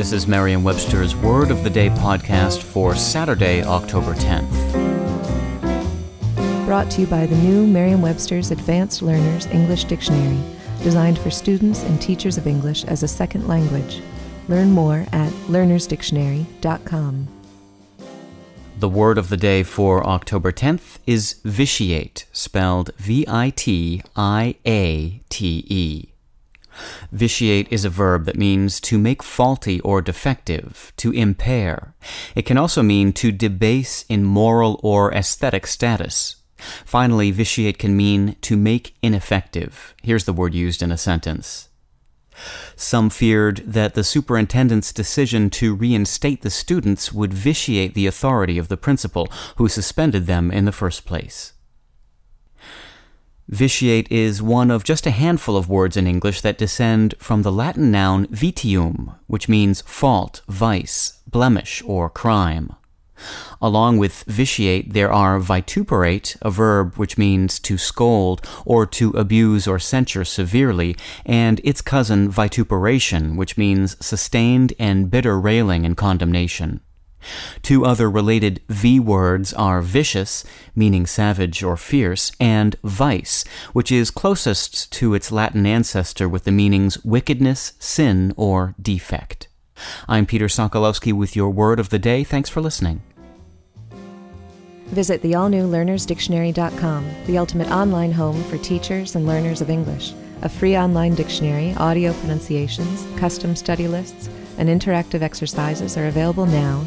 This is Merriam-Webster's Word of the Day podcast for Saturday, October 10th. Brought to you by the new Merriam-Webster's Advanced Learners English Dictionary, designed for students and teachers of English as a second language. Learn more at learnersdictionary.com. The word of the day for October 10th is vitiate, spelled V I T I A T E. Vitiate is a verb that means to make faulty or defective, to impair. It can also mean to debase in moral or aesthetic status. Finally, vitiate can mean to make ineffective. Here's the word used in a sentence. Some feared that the superintendent's decision to reinstate the students would vitiate the authority of the principal, who suspended them in the first place. Vitiate is one of just a handful of words in English that descend from the Latin noun vitium, which means fault, vice, blemish, or crime. Along with vitiate, there are vituperate, a verb which means to scold or to abuse or censure severely, and its cousin vituperation, which means sustained and bitter railing and condemnation. Two other related V words are vicious, meaning savage or fierce, and vice, which is closest to its Latin ancestor with the meanings wickedness, sin, or defect. I'm Peter Sokolowski with your word of the day. Thanks for listening. Visit the all new learnersdictionary.com, the ultimate online home for teachers and learners of English. A free online dictionary, audio pronunciations, custom study lists, and interactive exercises are available now